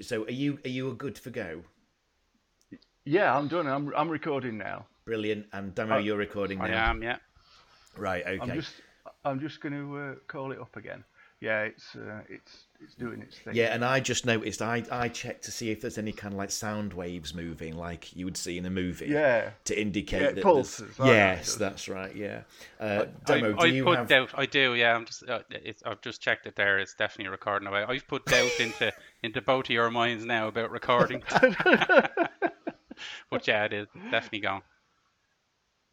So are you are you a good for go? Yeah, I'm done. I'm I'm recording now. Brilliant. And Damo, you're recording now. I am, yeah. Right. Okay. I'm just I'm just going to uh, call it up again. Yeah, it's uh, it's it's doing its thing. Yeah, and I just noticed. I I checked to see if there's any kind of like sound waves moving, like you would see in a movie. Yeah. To indicate Yeah, it that. pulses, there's- like that, yes, does that's right. Yeah. Uh, Demo, I, do I you put have? doubt. I do. Yeah, I'm just. Uh, it's, I've just checked it there. It's definitely recording away. I've put doubt into into both of your minds now about recording. but yeah, it is definitely gone.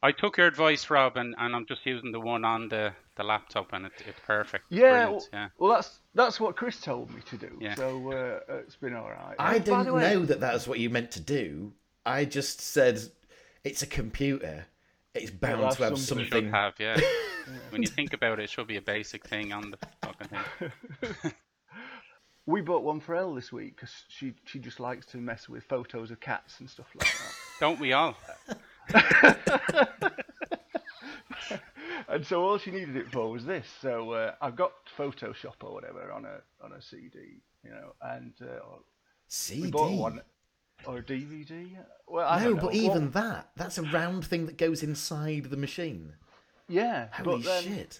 I took your advice, Rob, and, and I'm just using the one on the, the laptop, and it, it's perfect. Yeah, well, yeah. well, that's that's what Chris told me to do. Yeah. So uh, it's been all right. I by didn't way, know that that's what you meant to do. I just said it's a computer. It's bound to have some- Should something. have, yeah. when you think about it, it should be a basic thing on the fucking thing. We bought one for Elle this week because she she just likes to mess with photos of cats and stuff like that. Don't we all? and so all she needed it for was this. So uh, I've got Photoshop or whatever on a on a CD, you know, and uh, CD. we bought one or a DVD. Well, I No, don't know. but What- even that, that's a round thing that goes inside the machine. yeah, Holy but then shit.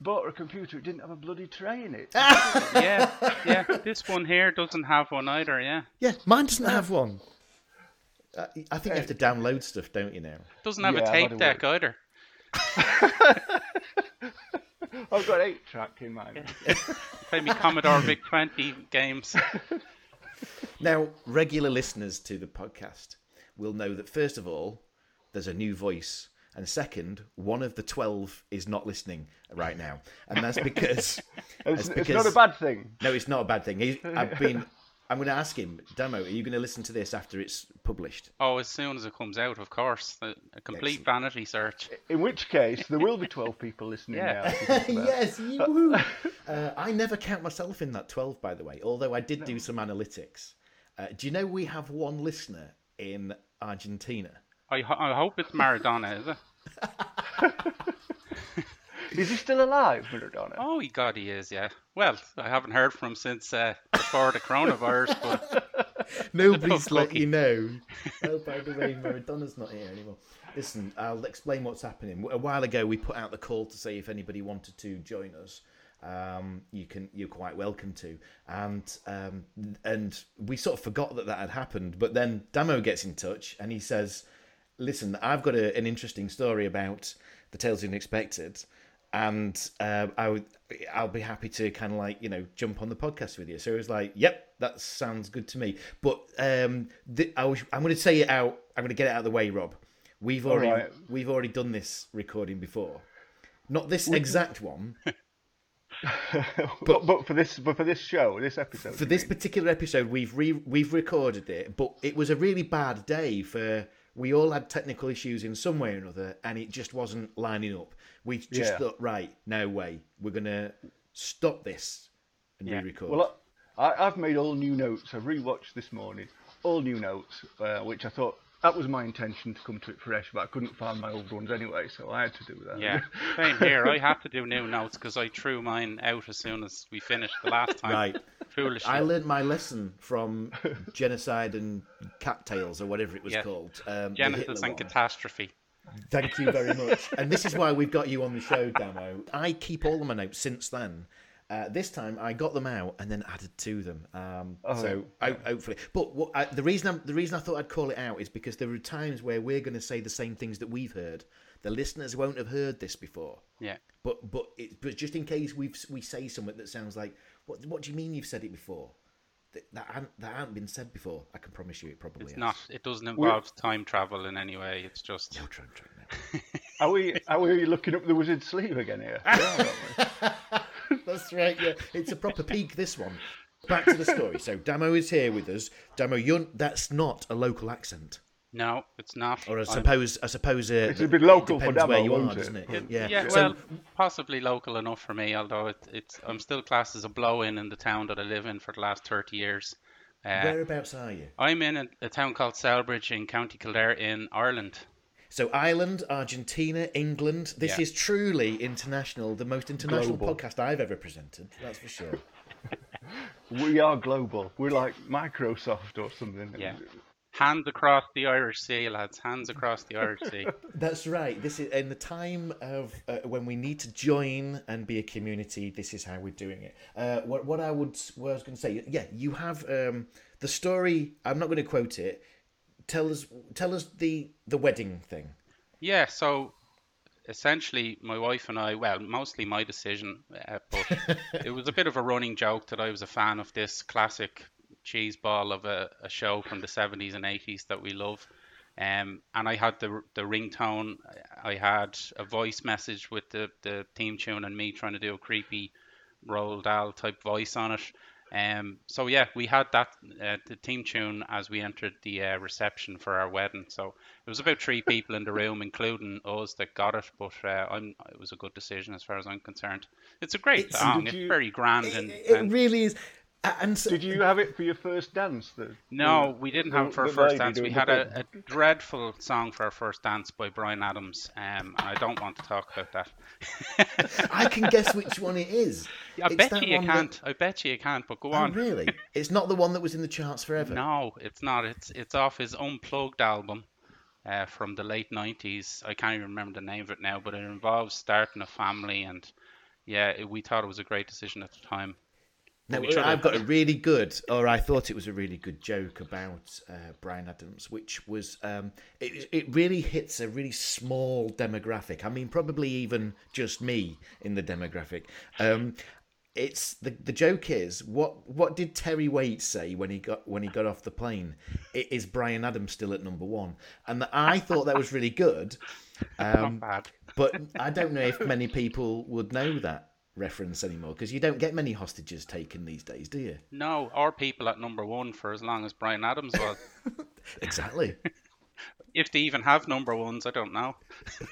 bought a computer. It didn't have a bloody tray in it. Yeah, yeah. This one here doesn't have one either, yeah. Yeah, mine doesn't have one. Uh, I think you have to download stuff, don't you now? Doesn't have Yeah, a I've tape deck word. either. I've got eight track in mine. Play me Commodore VIC 20 games. Now, regular listeners to the podcast will know that first of all, there's a new voice, and second, one of the twelve is not listening right now, and that's because It's, that's it's not a bad thing. No, it's not a bad thing. He, I've been. I'm going to ask him, Demo. Are you going to listen to this after it's published? Oh, as soon as it comes out, of course. A, a complete Excellent. vanity search. In which case, there will be 12 people listening Yeah. now. if you think about it. yes, you. uh, I never count myself in that 12, by the way. Although I did do some analytics. Uh, do you know we have one listener in Argentina? I, ho- I hope it's Maradona, is it? Is he still alive, Maradona? Oh, he God, he is, yeah. Well, I haven't heard from him since uh, before the coronavirus, but Nobody's let cookie. you know. Oh, by the way, Maradona's not here anymore. Listen, I'll explain what's happening. A while ago, we put out the call to say if anybody wanted to join us. Um, you can, you're quite welcome to, and um, and we sort of forgot that that had happened. But then Damo gets in touch and he says, "Listen, I've got a, an interesting story about the Tales of the Unexpected, and uh, I would, I'll be happy to kind of like you know jump on the podcast with you." So it was like, "Yep, that sounds good to me." But um, I was, I'm going to say it out. I'm going to get it out of the way, Rob. We've already right. we've already done this recording before, not this exact one. but, but for this, but for this show, this episode, for this mean? particular episode, we've re- we've recorded it, but it was a really bad day for. We all had technical issues in some way or another, and it just wasn't lining up. We just Yeah. thought, right, no way, we're gonna stop this and Yeah. re-record. Well, I, I've made all new notes. I've rewatched this morning, all new notes, uh, which I thought that was my intention to come to it fresh, but I couldn't find my old ones anyway, so I had to do that. yeah. Same here. I have to do new notes because I threw mine out as soon as we finished the last time. right, Foolishly. I learned my lesson from genocide and cattails or whatever it was Yeah. called. Um, Genesis and catastrophe. Thank you very much. and this is why we've got you on the show, Damo. I keep all of my notes since then. Uh, this time I got them out and then added to them. Um, so ho- hopefully, but what I, the reason I'm, the reason I thought I'd call it out is because there are times where we're going to say the same things that we've heard. The listeners won't have heard this before. Yeah. But but it, but just in case we we say something that sounds like what what do you mean you've said it before? That that hadn't, that hadn't been said before. I can promise you it probably It's has. not. It doesn't involve time travel in any way. It's just. You're trying to- Are we? Are we looking up the wizard's sleeve again here? Yeah. That's right. Yeah, it's a proper peak. This one. Back to the story. So Damo is here with us. Damo, you're that's not a local accent, No, it's not. or I I'm- suppose I suppose uh, It's a bit local for depends where you are, it? doesn't it? It- yeah. yeah, So- well, possibly local enough for me. Although it, it's, I'm still classed as a blow-in in the town that I live in for the last 30 years. Uh, whereabouts are you? I'm in a, a town called Celbridge in County Kildare in Ireland. So Ireland, Argentina, England. This Yeah. is truly international. The most international Global. podcast I've ever presented. That's for sure. we are global. We're like Microsoft or something. Yeah. Hands across the Irish Sea, lads. Hands across the Irish Sea. That's right. This is in the time of uh, when we need to join and be a community. This is how we're doing it. Uh, what what I would what I was going to say. Yeah, you have um, the story. I'm not going to quote it. Tell us tell us the the wedding thing. Yeah, so essentially, my wife and I, well, mostly my decision, uh, but it was a bit of a running joke that I was a fan of this classic cheese ball of a, a show from the 70s and 80s that we love. Um, and I had the the ringtone. I had a voice message with the, the theme tune and me trying to do a creepy Roald Dahl type voice on it. Um, so yeah, we had that uh, the theme tune as we entered the uh, reception for our wedding. So it was about three people in the room, including us that got it. But uh, I'm, it was a good decision as far as I'm concerned. It's a great It's- song. Did It's you- very grand It, and, it and really is. A- And so, Did you have it for your first dance? The, No, we didn't have it for our first dance. We had a, a dreadful song for our first dance by Bryan Adams, um, and I don't want to talk about that. I can guess which one it is. I It's bet you you can't. I bet you you can't. But go Oh, on. really? It's not the one that was in the charts forever. No, it's not. It's it's off his unplugged album uh, from the late '90s. I can't even remember the name of it now, but it involves starting a family, and yeah, it, we thought it was a great decision at the time. No, we should've- I've got a really good, or I thought it was a really good joke about uh, Bryan Adams, which was um, it, it really hits a really small demographic. I mean, probably even just me in the demographic. Um, it's the the joke is what what did Terry Waite say when he got when he got off the plane? It is Bryan Adams still at number one, and I thought that was really good. Um, Not bad. but I don't know if many people would know that reference anymore because you don't get many hostages taken these days, do you? No, or people at number one for as long as Bryan Adams was. Exactly. if they even have number ones, I don't know.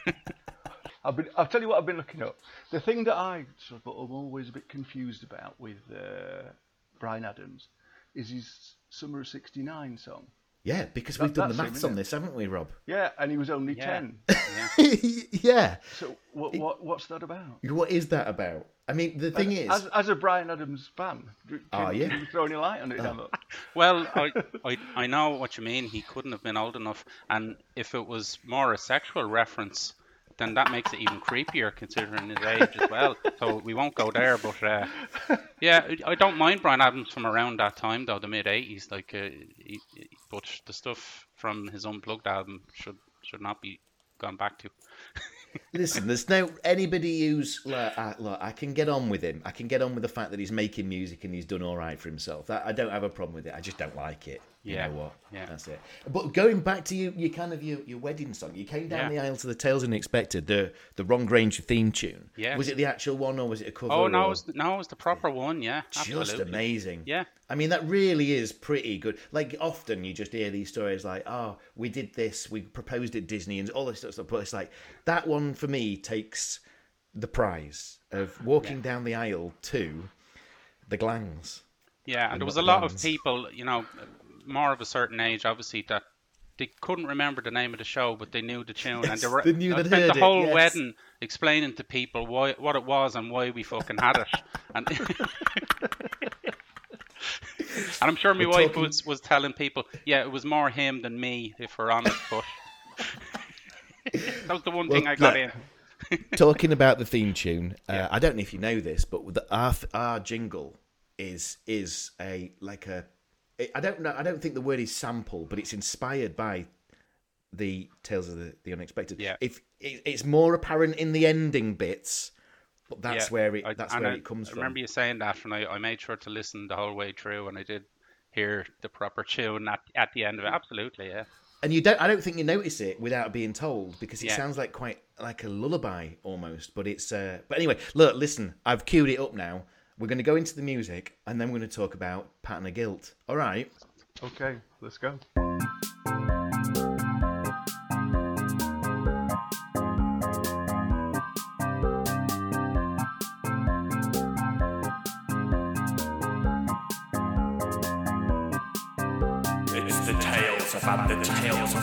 I've been, I'll tell you what I've been looking up. The thing that I sort of am always a bit confused about with uh, Bryan Adams is his Summer of '69 song. Yeah, because That- we've done the that's him, maths on this, haven't we, Rob? Yeah, and he was only Yeah. ten. Yeah. yeah. So what, what what's that about? What is that about? I mean, the thing is, as, as a Bryan Adams fan, ah, can, Oh, yeah. can you throw any light on it? Ah. Emma? Well, I, I I know what you mean. He couldn't have been old enough, and if it was more a sexual reference, then that makes it even creepier considering his age as well. So we won't go there. But uh, yeah, I don't mind Bryan Adams from around that time though, the mid '80s. Like, uh, he, but the stuff from his unplugged album should should not be gone back to. listen, there's no anybody who's like, uh, look, I can get on with him. I can get on with the fact that he's making music and he's done all right for himself. I don't have a problem with it. I just don't like it. You Yeah, know what? yeah. That's it. But going back to you, you kind of your, your wedding song. You came down Yeah. the aisle to the Tales Unexpected, the the Ron Grainer theme tune. Yeah. Was it the actual one or was it a cover? Oh no, or- it was, no, it was the proper one. Yeah, just absolutely. amazing. Yeah. I mean, that really is pretty good. Like, often you just hear these stories like, oh, we did this, we proposed at Disney, and all this stuff. But it's like, that one for me takes the prize of walking down the aisle to the glangs. Yeah, and and there was a lot of people, you know, more of a certain age, obviously, that they couldn't remember the name of the show, but they knew the tune, and they were. they knew I spent the it, whole yes. wedding explaining to people why what it was and why we fucking had it, and. And I'm sure my We're wife talking- was, was telling people, yeah, it was more him than me, if we're honest, but that was the one thing I got look, in. Talking about the theme tune, uh, I don't know if you know this, but the, our, our jingle is is a like a. I don't know. I don't think the word is sample, but it's inspired by the Tales of the, the Unexpected. Yeah. If it, it's more apparent in the ending bits, but that's Yeah, where it that's and where I, it comes I from. I remember you saying that, and I, I made sure to listen the whole way through, and I did hear the proper tune at, at the end of it. Absolutely, yeah. and you don't. I don't think you notice it without being told because it Yeah. sounds like quite like a lullaby almost. But it's. Uh, but anyway, look, listen. I've queued it up now. We're going to go into the music, and then we're going to talk about pattern of guilt. All right. Okay, let's go. It's the tales about the tales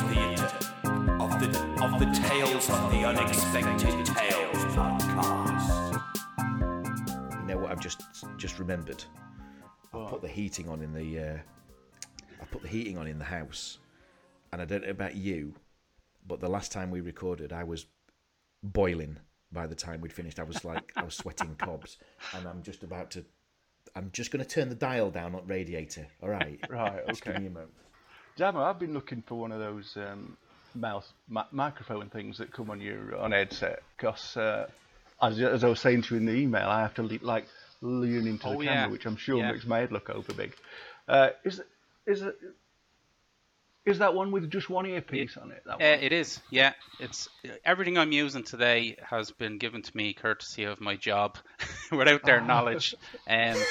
just remembered. I put the heating on in the. Uh, I put the heating on in the house, and I don't know about you, but the last time we recorded, I was boiling. By the time we'd finished, I was like I was sweating cobs, and I'm just about to. I'm just going to turn the dial down on radiator. All right. Right, Just give okay. me a moment. I've been looking for one of those um, mouse mi- microphone things that come on your on headset because, uh, as, as I was saying to you in the email, I have to like lean into Oh, the yeah. camera, which I'm sure Yeah. makes my head look over big. Uh, is is it? Is that one with just one earpiece on it? That Uh, it is, yeah. It's everything I'm using today has been given to me courtesy of my job, without their knowledge. Um,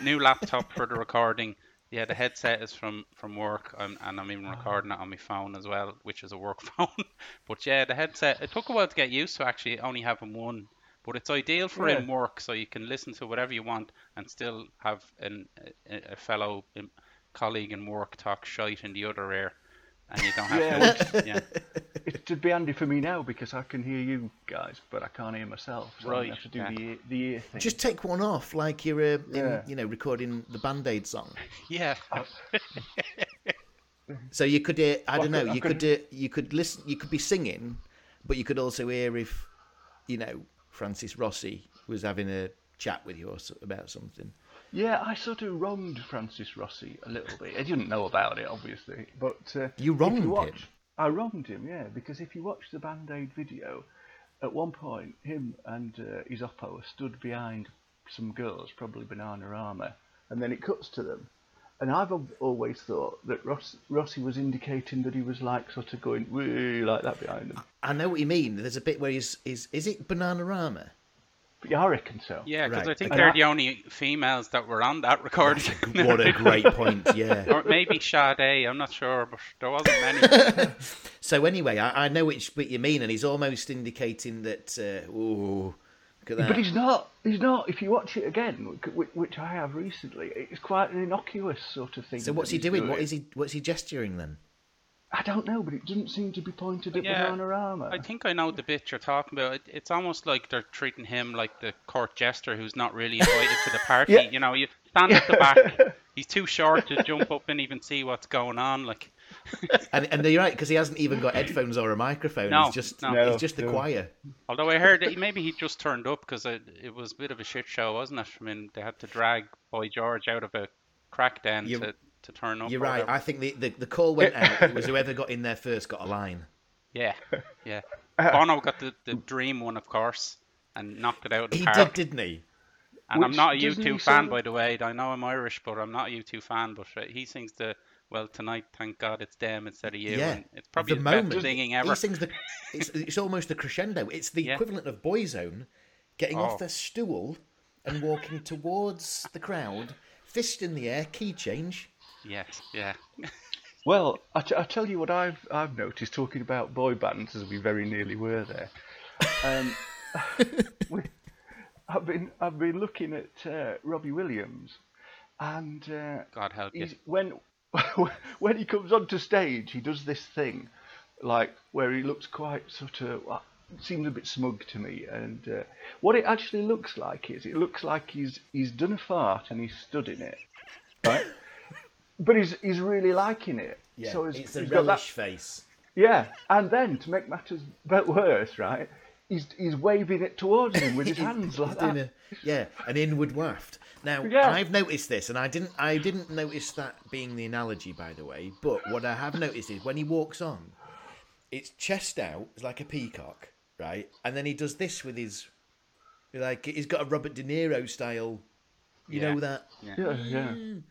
new laptop for the recording. Yeah, the headset is from from work, and I'm even recording it on my phone as well, which is a work phone. but yeah, the headset. It took a while to get used to actually only having one, but it's ideal for in work, so you can listen to whatever you want and still have an, a, a fellow um, colleague in work talk shite in the other ear, and you don't have Yeah. to. Yeah. It'd be handy for me now because I can hear you guys, but I can't hear myself. So I Right, have to do yeah. the ear, the ear thing. Just take one off, like you're, uh, in, Yeah. you know, recording the Band Aid song. Yeah. So you could, uh, I don't Well, know, I you could- could, uh, you could listen, you could be singing, but you could also hear if, you know, Francis Rossi was having a chat with you or so, about something. Yeah, I sort of wronged Francis Rossi a little bit. I didn't know about it, obviously, but uh, You wronged watch, him? I wronged him, yeah, because if you watch the Band Aid video, at one point, him and uh, his oppo stood behind some girls, probably Bananarama, and then it cuts to them. And I've always thought that Ross, Rossi was indicating that he was like sort of going "Wee," like that behind him. I know what you mean. There's a bit where he's, is, is it Bananarama? But yeah, I reckon so. Yeah, because Right, I think okay. they're the only females that were on that recording. What a great point, yeah. or maybe Sade, I'm not sure, but there wasn't many. So anyway, I, I know which bit you mean, and he's almost indicating that, uh, ooh, that. But he's not. He's not. If you watch it again, which, which I have recently, it's quite an innocuous sort of thing. so what's he he's doing? What is he, what's he gesturing then? I don't know, but it doesn't seem to be pointed at Yeah, Bananarama. I think I know the bit you're talking about. It, it's almost like they're treating him like the court jester who's not really invited to the party. Yeah. You know, you stand at the back. He's too short to jump up and even see what's going on. Like, And, and you're right because he hasn't even got headphones or a microphone. No, he's just no. No, he's just the no. choir. although I heard that maybe he just turned up because it, it was a bit of a shit show, wasn't it? I mean, they had to drag Boy George out of a crack den You- to, to turn up. You're right. whatever. I think the, the, the call went out. It was whoever got in there first got a line. Yeah, yeah. Bono got the, the dream one, of course, and knocked it out of the He park. did, didn't he? and I'm not a doesn't he U2 fan, sing- by the way. I know I'm Irish, but I'm not a U2 fan. But uh, he sings the well tonight. Thank God it's them instead of you. Yeah. And it's probably the the, best moment singing ever. he sings the, it's, it's almost the crescendo. It's the Yeah. equivalent of Boyzone getting off Oh. their stool and walking towards the crowd, fist in the air, key change. Yes, yeah. Well, I, t- I tell you what I've I've noticed talking about boy bands as we very nearly were there. Um, we, I've been I've been looking at uh, Robbie Williams, and uh, God help you. when when he comes onto stage, he does this thing, like where he looks quite sort of uh, seems a bit smug to me. And uh, what it actually looks like is it looks like he's he's done a fart and he's stood in it, right? but he's he's really liking it. Yeah, so he's, it's a he's got that relish face. yeah, and then to make matters bit worse, right? He's he's waving it towards him with his hands like that. a- yeah, an inward waft. Now Yeah. I've noticed this, and I didn't. I didn't notice that being the analogy, by the way. But what I have noticed is when he walks on, it's chest out, it's like a peacock, right? And then he does this with his, like he's got a Robert De Niro style. You Yeah. know that Yeah, yeah. Mm.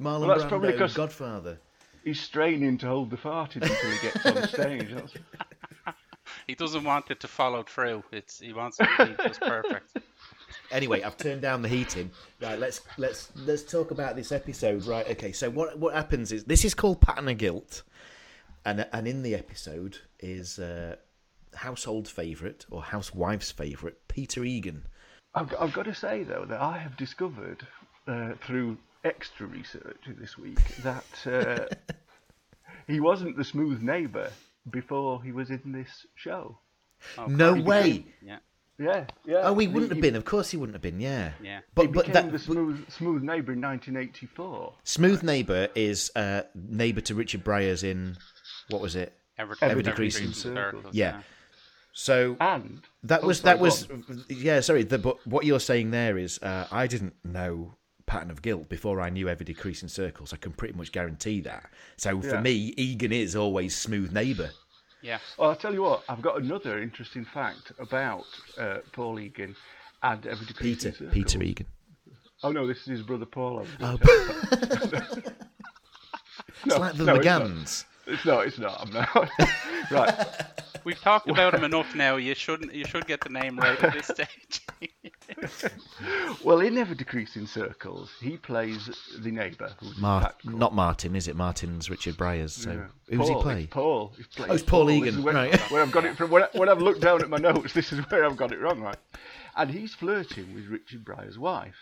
Marlon Well, that's Brando, probably 'cause- Godfather. He's straining to hold the fart until he gets on stage. That's, He doesn't want it to follow through. It's he wants it to be just perfect. Anyway, I've turned down the heating. Right, let's let's let's talk about this episode. Right, okay. So what what happens is this is called Pattern of Guilt, and and in the episode is uh, household favourite or housewife's favourite Peter Egan. I've, got- I've got to say though that I have discovered uh, through extra research this week that uh, he wasn't the smooth neighbour before he was in this show. Oh, No Cardi B. way. Yeah. Yeah, yeah. Oh, he wouldn't He- have been. Of course, he wouldn't have been. Yeah. Yeah. He But but became that the smooth smooth neighbour in 1984. smooth neighbour is uh, neighbour to Richard Briers in what was it? Ever, Ever decreasing circles. Yeah. So And that Oh, was sorry, that was on. yeah. Sorry, the, but what you're saying there is uh, I didn't know pattern of guilt before I knew ever decreasing circles. I can pretty much guarantee that. So for Yeah. me, Egan is always smooth neighbour. Yeah. Well, I'll tell you what. I've got another interesting fact about uh, Paul Egan and Ever Peter Decreasing Peter Egan. Oh no, this is his brother Paul. Oh, gonna it's like the no, not. McGanns. It's not. It's not. I'm not. right. We've talked about him enough now. You shouldn't. You should get the name right at this stage well, in Never Decreasing Circles, he plays the neighbour. Mar- not Martin, is it? Martin's Richard Briers. So yeah. who he play? Paul. He oh, it's Paul, Paul. Egan. Where, right. where I've got it from. When, I've looked down at my notes, this is where I've got it wrong, right? And he's flirting with Richard Briers' wife.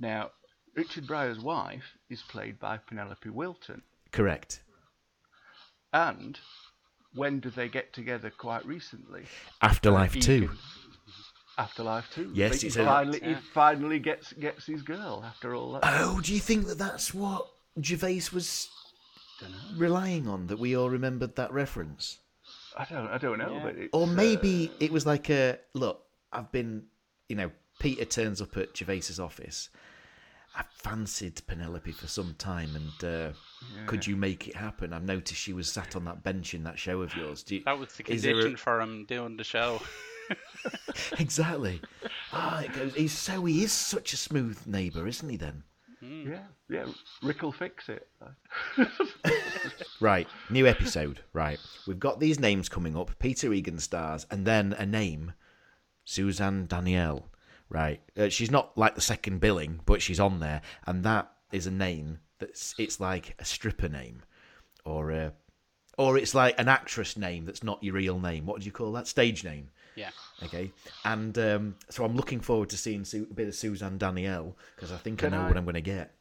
Now, Richard Briers' wife is played by Penelope Wilton. Correct. And when do they get together quite recently? Afterlife 2. Afterlife too. Yes, he it's a- finally, he finally gets gets his girl after all that. Oh, do you think that that's what Gervais was relying on? That we all remembered that reference, I don't I don't know, Yeah. but it's, or uh, maybe it was like a look. I've been, you know, Peter turns up at Gervais's office. I've fancied Penelope for some time, and uh, could you make it happen? I've noticed she was sat on that bench in that show of yours. Do you, That was the is there a- condition for him doing the show. Exactly. Ah, it goes. He's so he is such a smooth neighbour, isn't he? Then yeah, yeah, Rick will fix it. Right, new episode. Right, we've got these names coming up. Peter Egan stars, and then a name, Suzanne Danielle. Right, uh, she's not like the second billing, but she's on there, and that is a name that's it's like a stripper name, or a, or it's like an actress name that's not your real name. What do you call that? Stage name. Yeah. Okay, and um, so I'm looking forward to seeing Su- a bit of Suzanne Danielle because I think Can I know I- what I'm going to get.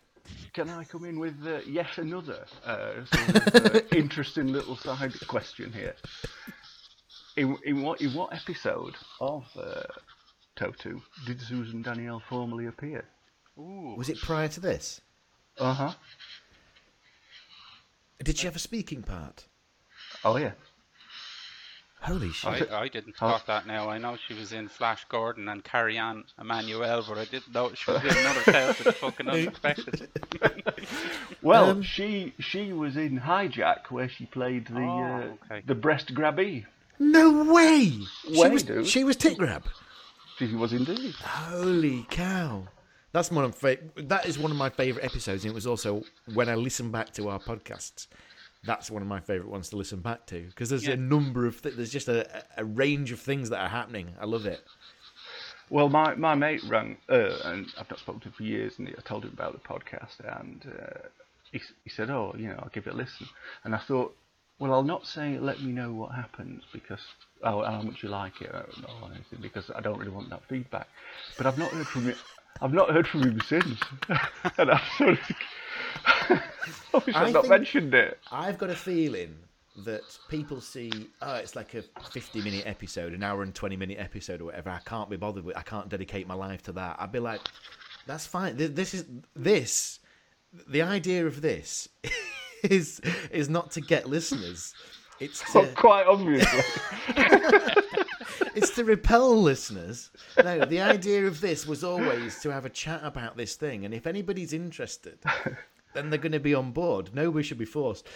Can I come in with uh, yet another uh, sort of, uh, interesting little side question here? In, in what in what episode of uh, Totu did Susan Danielle formally appear? Ooh. Was it prior to this? Uh huh. Did she have a speaking part? Oh yeah. Holy shit! I, I didn't spot that now. I know she was in Flash Gordon and Carry On Emmannuelle, but I didn't know she was in another tale to the fucking unexpected. Well, Um, she she was in Hijack where she played the Oh, uh, okay. the breast grabby. No way! She Way, was, dude. she was tit grab. She was indeed. Holy cow! That's one of fa- that is one of my favourite episodes, and it was also when I listen back to our podcasts. That's one of my favourite ones to listen back to because there's Yeah. a number of th- there's just a, a range of things that are happening. I love it. Well, my, my mate rang, uh, and I've not spoken to him for years, and I told him about the podcast, and uh, he, he said, oh, you know, I'll give it a listen. And I thought, well, I'll not say let me know what happens, because, oh, how much you like it, or, or anything, because I don't really want that feedback. But I've not heard from him, I've not heard from him since. and I'm sort of, I wish I'd not mentioned it. I've got a feeling that people see, oh, it's like a 50 minute episode, an hour and 20 minute episode or whatever. I can't be bothered with. I can't dedicate my life to that. I'd be like, that's fine. This is this. The idea of this is is not to get listeners. It's to Quite obviously. it's to repel listeners. No, the idea of this was always to have a chat about this thing, and if anybody's interested, then they're going to be on board. Nobody should be forced.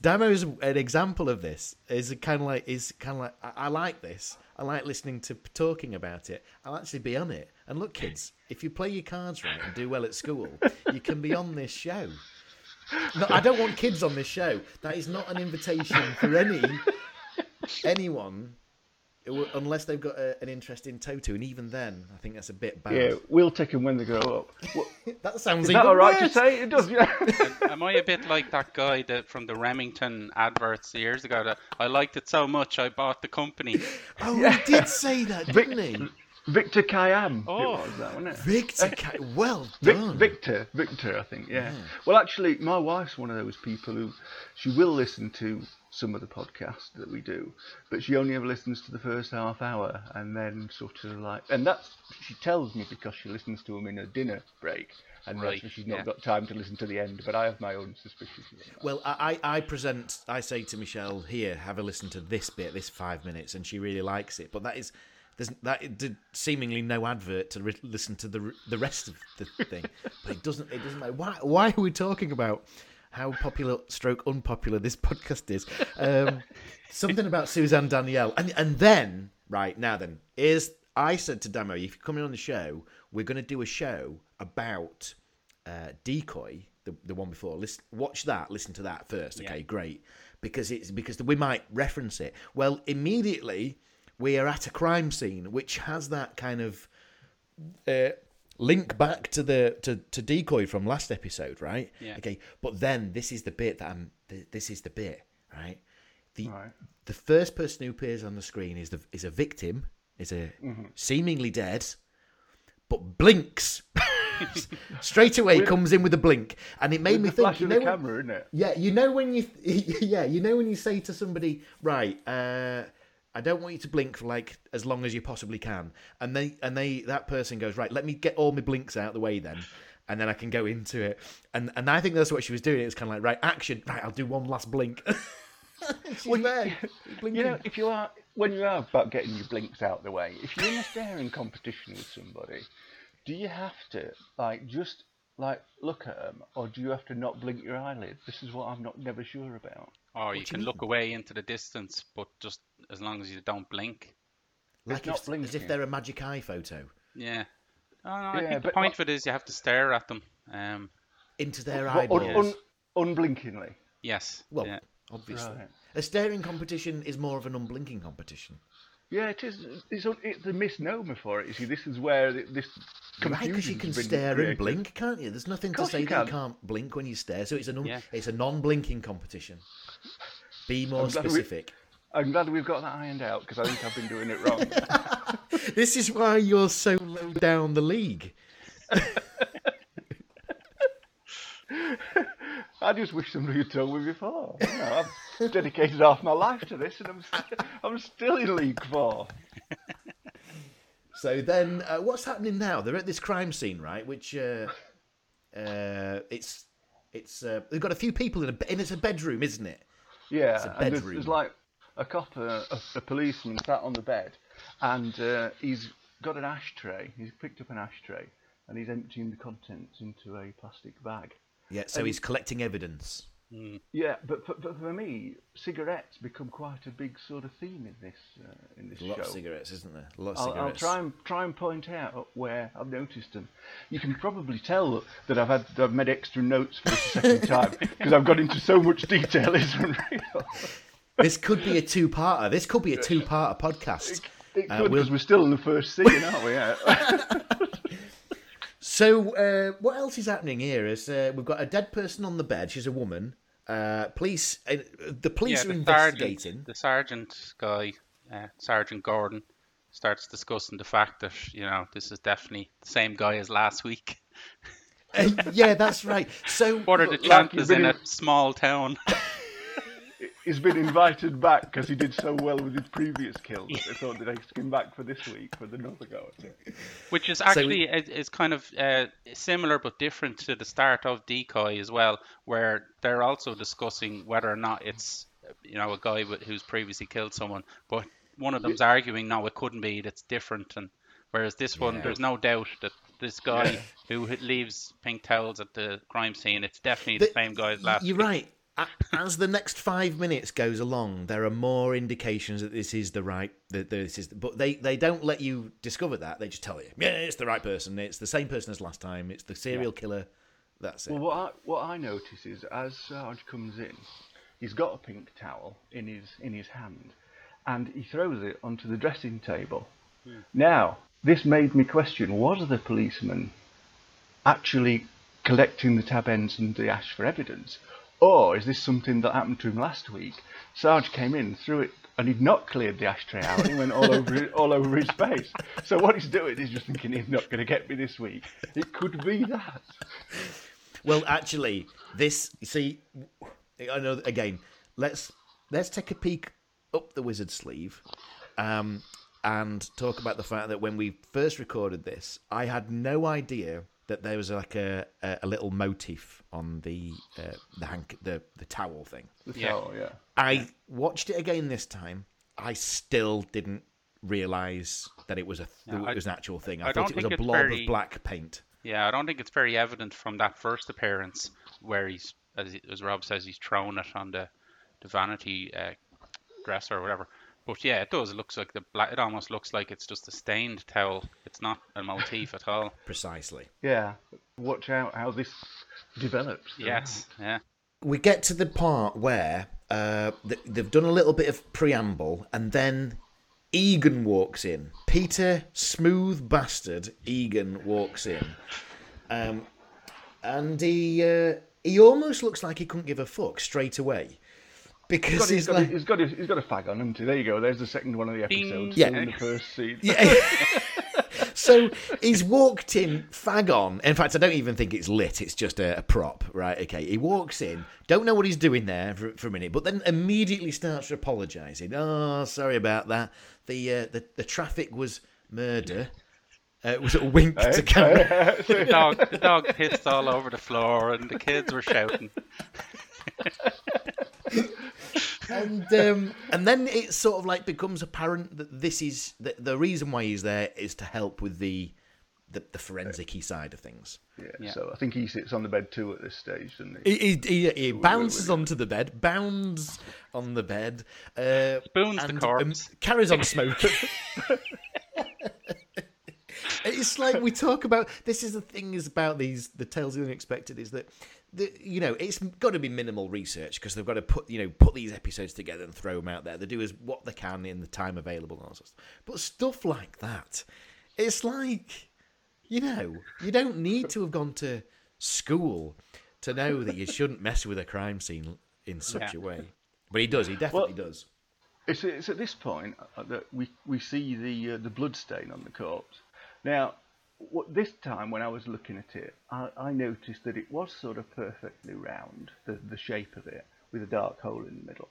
Damo's an example of this. Is kind of like is kind of like I, I like this. I like listening to talking about it. I'll actually be on it. And look, kids, if you play your cards right and do well at school, you can be on this show. No, I don't want kids on this show. That is not an invitation for any anyone who- unless they've got a, an interest in Toto, and even then, I think that's a bit bad. yeah, we'll take them when they grow up. What, That sounds is even that all right worse. to say? It does, yeah. Am I a bit like that guy that from the Remington adverts years ago that I liked it so much I bought the company? Oh, he did say that, didn't he? Victor Kiam. Oh. it was that, wasn't it? Victor, Ca- well Vic, done. Victor, Victor, I think, yeah. Well, actually, my wife's one of those people who she will listen to some of the podcasts that we do, but she only ever listens to the first half hour, and then sort of like, and that's she tells me because she listens to them in a dinner break, and Right, that's she's not yeah. got time to listen to the end. But I have my own suspicions. Well, I, I I present, I say to Michelle, here, have a listen to this bit, this five minutes, and she really likes it. But that is, there's that did seemingly no advert to re- listen to the r- the rest of the thing. But it doesn't, it doesn't like why why are we talking about how popular stroke unpopular this podcast is? Um, something about Suzanne Danielle, and and then right now then is I said to Damo, if you're coming on the show, we're going to do a show about uh, Decoy, the the one before. Listen, watch that. Listen to that first. Okay, great, because it's because we might reference it. Well, immediately we are at a crime scene which has that kind of uh, link back to the to, to Decoy from last episode, right? Yeah. Okay, but then this is the bit that I'm. th- This is the bit, right? The Right. the first person who appears on the screen is the is a victim, is a seemingly dead, but blinks straight away. Comes in with a blink, and it made me think. You know, the when- camera, isn't it? yeah, you know when you, yeah, you know when you say to somebody, right, uh, I don't want you to blink for like as long as you possibly can, and they and they that person goes, right, let me get all my blinks out of the way then, and then I can go into it, and and I think that's what she was doing. It was kind of like, right, action, right, I'll do one last blink. Well, you- there. You know, if you are when you are about getting your blinks out the way, if you're in a staring competition with somebody, do you have to like just like look at them, or do you have to not blink your eyelids? This is what I'm not never sure about. Or you do you can look away into the distance, but just as long as you don't blink. like not if, as if they're a magic eye photo Yeah. Oh, no, I Yeah, think the point what- of it is you have to stare at them. Um, into their What, eyeballs. un, un, unblinkingly. yes. well, yeah. obviously, Right. a staring competition is more of an unblinking competition. Yeah, it is. It's, a- it's a misnomer for it. You see, this is where this Right, because you can has been stare and blink, can't you? There's nothing to say you that you can. can't blink when you stare. So it's an un- Yeah. it's a non-blinking competition. Be more I'm glad we- specific. I'm glad we've got that ironed out because I think I've been doing it wrong. This is why you're so low down the league. I just wish somebody had told me before. You know, I've dedicated half my life to this, and I'm st- I'm still in League Four. So then, uh, what's happening now? They're at this crime scene, right? Which uh, uh, it's it's uh, they've got a few people in a and it's a bedroom, isn't it? Yeah, It's a and there's, there's like a cop, a, a policeman sat on the bed, and uh, he's got an ashtray. He's picked up an ashtray, and he's emptying the contents into a plastic bag. Yeah. So he's collecting evidence. Yeah, but for, but for me, cigarettes become quite a big sort of theme in this uh, in this A lot show. of cigarettes, isn't there? A lot of I'll, I'll try and try and point out where I've noticed them. You can probably tell that I've had I've made extra notes for the second time because I've got into so much detail. It's unreal. This could be a two-parter. This could be a two-parter podcast. It Uh, could we'll- because we're still in the first scene, aren't we? Yeah. So, uh, what else is happening here? Is uh, we've got a dead person on the bed. She's a woman. Uh, police. Uh, the police yeah, are the investigating. sergeant, the sergeant guy, uh, Sergeant Gordon, starts discussing the fact that you know this is definitely the same guy as last week. Uh, yeah, that's right. So, What are the chances in a small town? He's been invited back because he did so well with his previous kills. that They thought they'd ask him back for this week for another go. Which is actually is is kind of uh, similar but different to the start of Decoy as well, where they're also discussing whether or not it's you know a guy with- who's previously killed someone, but one of them's arguing no, it couldn't be. It's different, and whereas this one, Yeah. there's no doubt that this guy who leaves pink towels at the crime scene, it's definitely the, The- same guy as last. You're week. right. A- As the next five minutes goes along, there are more indications that this is the right. That this is, but they they don't let you discover that. They just tell you, yeah, it's the right person. It's the same person as last time. It's the serial killer. That's it. Well, what I, what I notice is as Sarge comes in, he's got a pink towel in his in his hand, and he throws it onto the dressing table. Hmm. Now, this made me question: Was the policeman actually collecting the tab ends and the ash for evidence? Or is this something that happened to him last week? Sarge came in, threw it, and he'd not cleared the ashtray out, and he went all over it, all over his face. So what he's doing is just thinking he's not going to get me this week. It could be that. Well, actually, this you see, I know again. Let's let's take a peek up the wizard sleeve, um, and talk about the fact that when we first recorded this, I had no idea that there was like a a, a little motif on the uh, the hank the the towel thing. The Yeah. towel, yeah. I watched it again this time. I still didn't realize that it was a Yeah, it I- was an actual thing. I, I thought it was a blob very- of black paint. Yeah, I don't think it's very evident from that first appearance where he's, as, he- as Rob says, he's thrown it on the, the vanity uh, dresser or whatever. But yeah, it does. It looks like the black. It almost looks like it's just a stained towel. It's not a motif at all. Precisely. Yeah. Watch out how this develops. Yes, yeah. we get to the part where uh, they've done a little bit of preamble, and then Egan walks in. Peter, smooth bastard, Egan walks in, um, and he uh, he almost looks like he couldn't give a fuck straight away because He's got, he's he's, got, like, he's, got a, he's got a fag on, hasn't he? There you go. There's the second one of the Ding. episodes. Yeah. In the first scene. Yeah. so he's walked in, fag on. In fact, I don't even think it's lit. It's just a, a prop, right? Okay. He walks in, don't know what he's doing there for, for a minute, but then immediately starts apologising. Oh, sorry about that. The uh, the, the traffic was murder. Uh, it was a wink to camera. The dog, the dog pissed all over the floor, and the kids were shouting. and um, and then it sort of like becomes apparent that this is the, the reason why he's there is to help with the the, the forensic side of things. Yeah, Yeah. So I think he sits on the bed too at this stage, doesn't he? He, he, he, he bounces onto the bed, bounds on the bed, uh, Spoons the and, corpse. um, carries on smoking. it's like we talk about. This is the thing is about these the tales of the unexpected is that. The, you know, it's got to be minimal research because they've got to put, you know, put these episodes together and throw them out there. They do as what they can in the time available and all sorts. But stuff like that, it's like, you know, you don't need to have gone to school to know that you shouldn't mess with a crime scene in such Yeah. a way. But he does. He definitely does. It's, it's at this point uh, that we, we see the uh, the blood stain on the corpse. Now, what, this time when I was looking at it, I, I noticed that it was sort of perfectly round, the, the shape of it, with a dark hole in the middle,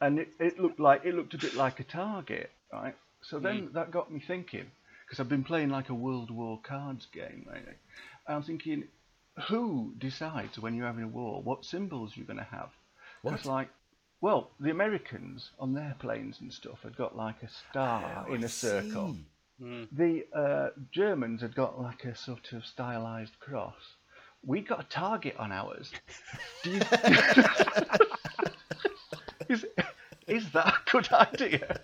and it, it looked like it looked a bit like a target, right? So then mm. that got me thinking, because I've been playing like a World War cards game? And I'm thinking, who decides when you're having a war what symbols you're going to have? What? Because like well, the Americans on their planes and stuff had got like a star oh, in I a circle. See. The uh, Germans had got like a sort of stylized cross. We got a target on ours. Do you... is, is that a good idea?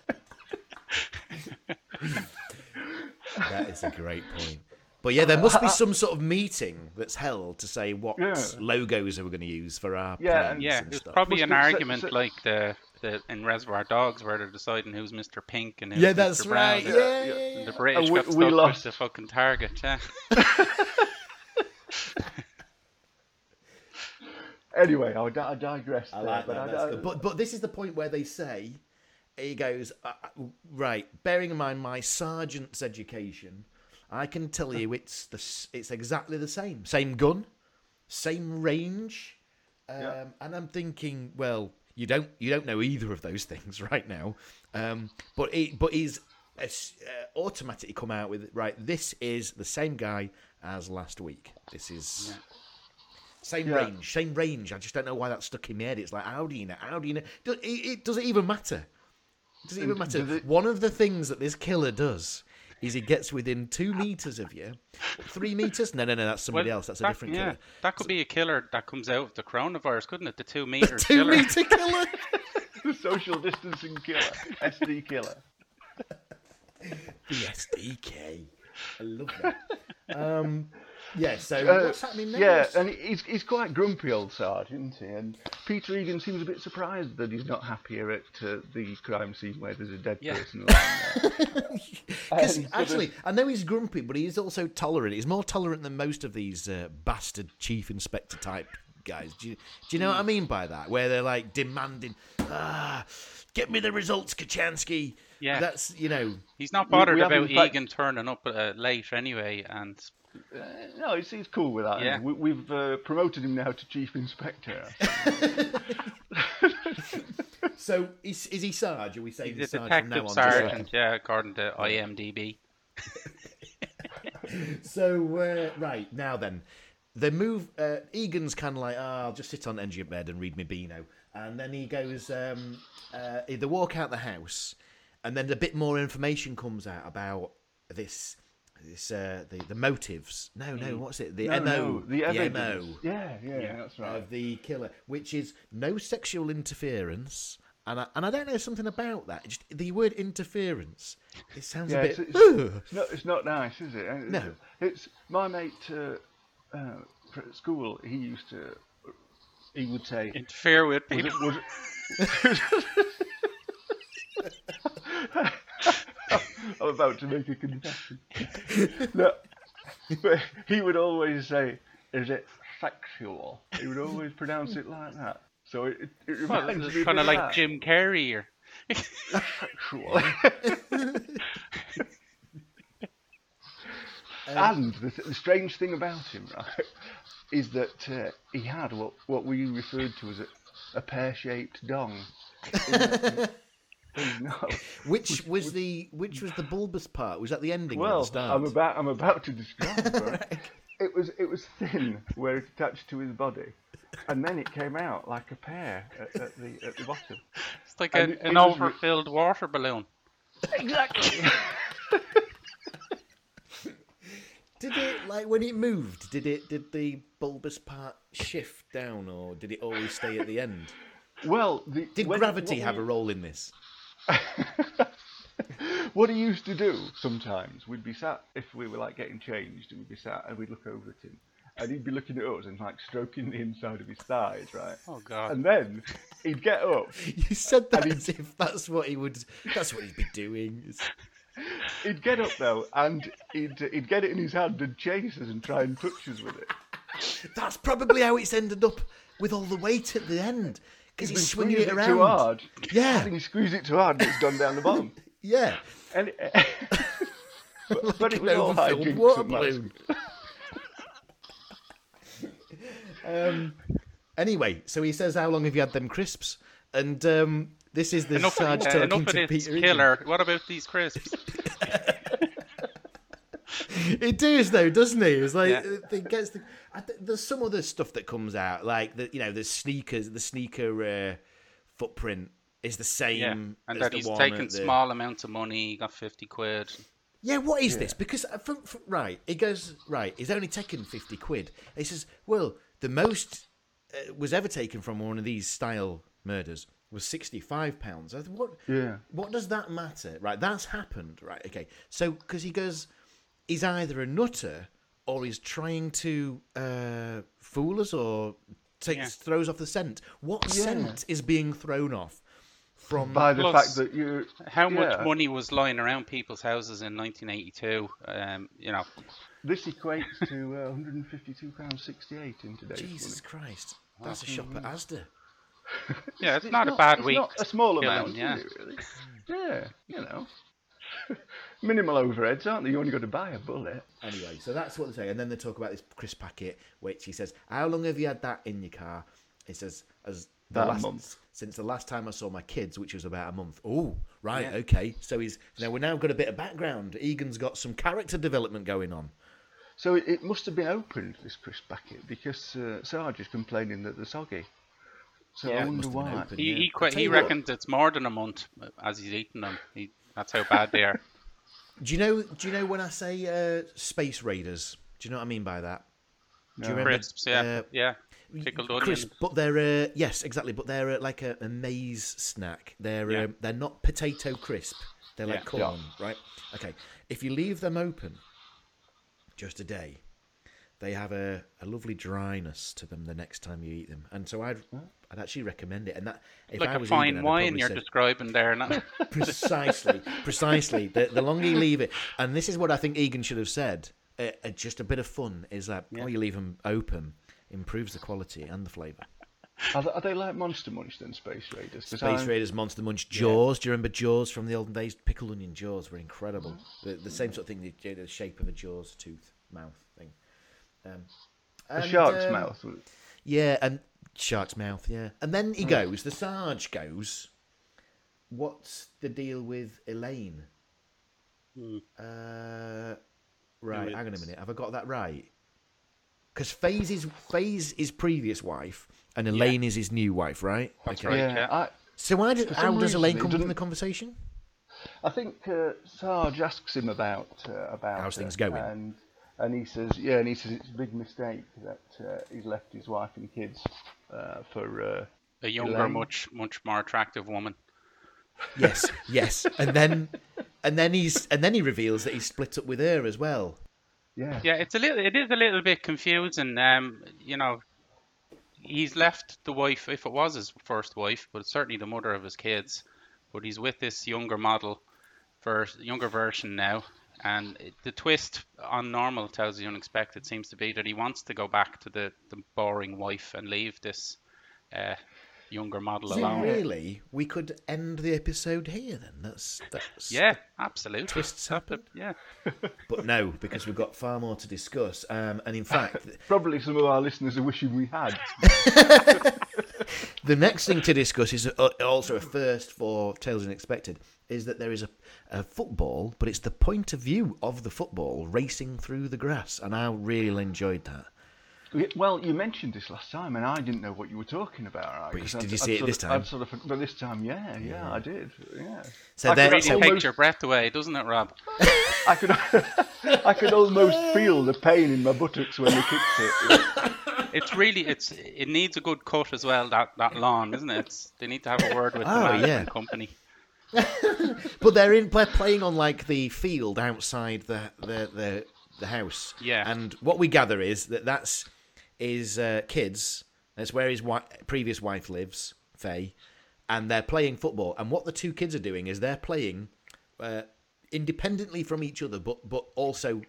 That is a great point. But yeah, there must be uh, uh, some sort of meeting that's held to say what Yeah. logos are we going to use for our Yeah, planes and- Yeah, and there's stuff. probably an be- so- argument so- like the, the in Reservoir Dogs where they're deciding who's Mr. Pink and who's yeah, that's Mr. right. Brown. Yeah, yeah, yeah. yeah. And the British And we- got we stuck lost. with the fucking target. Yeah. Anyway, I, di- I digress I there. like but that. I, That's I- But but this is the point where they say he goes uh, uh, right. Bearing in mind my sergeant's education, I can tell you it's the it's exactly the same. Same gun, same range, um, Yeah. and I'm thinking, well, you don't you don't know either of those things right now. Um, but he but he's uh, uh, automatically come out with right. This is the same guy as last week. This is. Same Yeah. range, same range. I just don't know why that stuck in my head. It's like, how do you know? How do you know? Do, it, it does it even matter? Does it even matter? One of the things that this killer does is he gets within two meters of you. Three meters? No, no, no. That's somebody Well, else. That's a that- different yeah, killer. that could be a killer that comes out of the coronavirus, couldn't it? The two meter meters Two killer. meter killer. the social distancing killer, SD killer. the SDK. I love that. Um, Yeah. So Uh, what's happening now? Yeah, and he's he's quite grumpy, old Sarge, isn't he? And Peter Egan seems a bit surprised that he's not happier at uh, the crime scene where there's a dead Yeah. person. Because And sort of- actually, I know he's grumpy, but he is also tolerant. He's more tolerant than most of these uh, bastard chief inspector type guys. Do you, do you know what I mean by that? Where they're like demanding, ah, get me the results, Kachansky. Yeah. That's you know. He's not bothered we have about in fact- Egan turning up uh, late anyway, and Uh, no, he's, he's cool with that. Yeah. We, we've uh, promoted him now to chief inspector. So is, is he Sarge? Are we saying he's a Sarge from now detective on? sergeant, yeah, according to IMDb. So uh, right now then, the move. Uh, Egan's kind of like, oh, I'll just sit on engine bed and read me Beano, and then he goes. Um, uh, they walk out the house, and then a bit more information comes out about this. This uh, the the motives. No, no, what's it? The No, mo. no, the evidence. mo Yeah, yeah, that's right. of the killer, which is no sexual interference. And I, and I don't know something about that. Just the word interference. It sounds Yeah, a bit. it's, it's, it's not. It's not nice, is it? It's- No. It's my mate uh, uh, at school. He used to. He would say. Interfere with Was people. it, was I'm about to make a confession. no, but he would always say, "Is it sexual?" He would always pronounce it like that. So it, it, it Well, reminds me it's kind of like that. Jim Carrey or Sexual. and the, the strange thing about him, right, is that uh, he had what, what we referred to as a, a pear-shaped dong. He's not. Which was the which was the bulbous part? Was that the ending? Well, the start? I'm about I'm about to describe it. It was it was thin where it attached to his body, and then it came out like a pear at, at the at the bottom. it's like And an, it- an it was overfilled water balloon. Exactly. Did it like when it moved? Did it did the bulbous part shift down, or did it always stay at the end? well, the, Did gravity what have we- a role in this? What he used to do sometimes, we'd be sat if we were like getting changed, and we'd be sat and we'd look over at him, and he'd be looking at us and like stroking the inside of his thighs, right? Oh god. And then he'd get up, You said that as if that's what he would. That's what he'd be doing. He'd get up though, and he'd he'd get it in his hand and chase us and try and touch us with it. That's probably how it's ended up with all the weight at the end because He's he's been swinging it around. too hard. Yeah. And he squeezed it too hard and it's gone down the bottom. Yeah, And it, but, but it an was all overfilled hijinks water balloon. um. Anyway, so he says, "How long have you had them crisps?" And um, this is the enough, Sarge uh, talking enough of to this Peter. Egan. killer. What about these crisps? It does though, doesn't he? It's like Yeah. it gets the. I th- there's some other stuff that comes out, like the you know the sneakers, the sneaker uh, footprint is the same. yeah, and as that the he's one taking at the- small amounts of money. He got fifty quid. Yeah, what is this? Because uh, from, from, right, he goes right. He's only taken fifty quid. He says, "Well, the most uh, was ever taken from one of these style murders was sixty-five pounds." What? Yeah. What does that matter? Right, that's happened. Right, okay. So because he goes, he's either a nutter or is trying to uh, fool us or takes Yeah. throws off the scent. What Yeah. scent is being thrown off from? By the Plus, fact that you. How much money was lying around people's houses in 1982? Um, you know, This equates to uh, £152.68 in today's Jesus Christ, that's a shop at Asda. yeah, it's money. not It's a bad it's week. Not a small killing, amount, yeah. is it, really? Yeah, you know. Minimal overheads, aren't they? You only got to buy a bullet. Anyway, so that's what they say, and then they talk about this crisp packet, which he says, "How long have you had that in your car?" He says, "As the About a last month. since the last time I saw my kids, which was about a month." Oh, right, Yeah. okay. So he's now we've now got a bit of background. Egan's got some character development going on. So it, it must have been opened, this crisp packet, because uh, Sarge is complaining that they're soggy. So Yeah, I wonder must have been why. open. He Yeah. he, I'll qu- he you what. reckons it's more than a month as he's eating them. He, that's how bad they are. Do you know? Do you know when I say uh, space raiders? Do you know what I mean by that? Do you No. remember? Crisps, yeah, uh, yeah. Pickled crisp, onions. but they're uh, yes, exactly. But they're uh, like a, a maize snack. They're Yeah. um, they're not potato crisp. They're like Yeah. corn, right? Okay. If you leave them open just a day, they have a, a lovely dryness to them the next time you eat them, and so I'd I'd actually recommend it. And that if like I a was fine Egan, I'd wine you're say- describing there. Not, precisely, precisely. The, the longer you leave it, and this is what I think Egan should have said. Uh, uh, just a bit of fun is that while you leave them open, improves the quality and the flavour. Are they, are they like Monster Munch then, Space Raiders? Space I- Raiders, Monster Munch, Jaws. Do you remember Jaws from the olden days? Pickled onion Jaws were incredible. The, the same sort of thing, the, the shape of a Jaws tooth mouth thing. Um, A and, shark's um, mouth. Yeah, and shark's mouth. Yeah, and then he goes. The Sarge goes. What's the deal with Elaine? Uh, right. Hang on a minute. Have I got that right? Because Faye's is Faye's his previous wife, and Elaine is his new wife, right? That's Okay. right. Yeah, yeah. I, So why did, how does Elaine reason it come up in the conversation? I think uh, Sarge asks him about uh, about How's things going? and and he says, yeah, and he says it's a big mistake that uh, he's left his wife and kids uh, for. Uh, A younger, Elaine? much much more attractive woman. Yes, yes. And then and then he's and then he reveals that he's split up with her as well. yeah, Yeah, it's a little. It is a little bit confusing. Um, you know, he's left the wife, if it was his first wife, but certainly the mother of his kids. But he's with this younger model, vers- younger version now. And the twist on normal tells the unexpected seems to be that he wants to go back to the, the boring wife and leave this uh, younger model So alone. really, we could end the episode here then. That's that's Yeah, absolutely. Twists happen. Yeah. But no, because we've got far more to discuss. Um, and in fact, probably some of our listeners are wishing we had. the next thing to discuss is uh, also a first for Tales Unexpected. Is that there is a, a football, but it's the point of view of the football racing through the grass, and I really enjoyed that. Well, you mentioned this last time, and I didn't know what you were talking about. Right? But did I'd- you I'd see it sort this of- time? I'd sort of, but this time, yeah, yeah, I did. Yeah. So I then, could Really so, almost- takes your breath away, doesn't it, Rob? I could, I could almost feel the pain in my buttocks when they kicked it. It's really it's it needs a good cut as well. That that lawn, isn't it? It's, they need to have a word with oh, the Oh, management yeah. company. but they're in they're playing on like the field outside the the the, the house. Yeah. And what we gather is that that's his uh, kids. That's where his wi- previous wife lives, Faye, and they're playing football. And what the two kids are doing is they're playing uh, independently from each other, but but also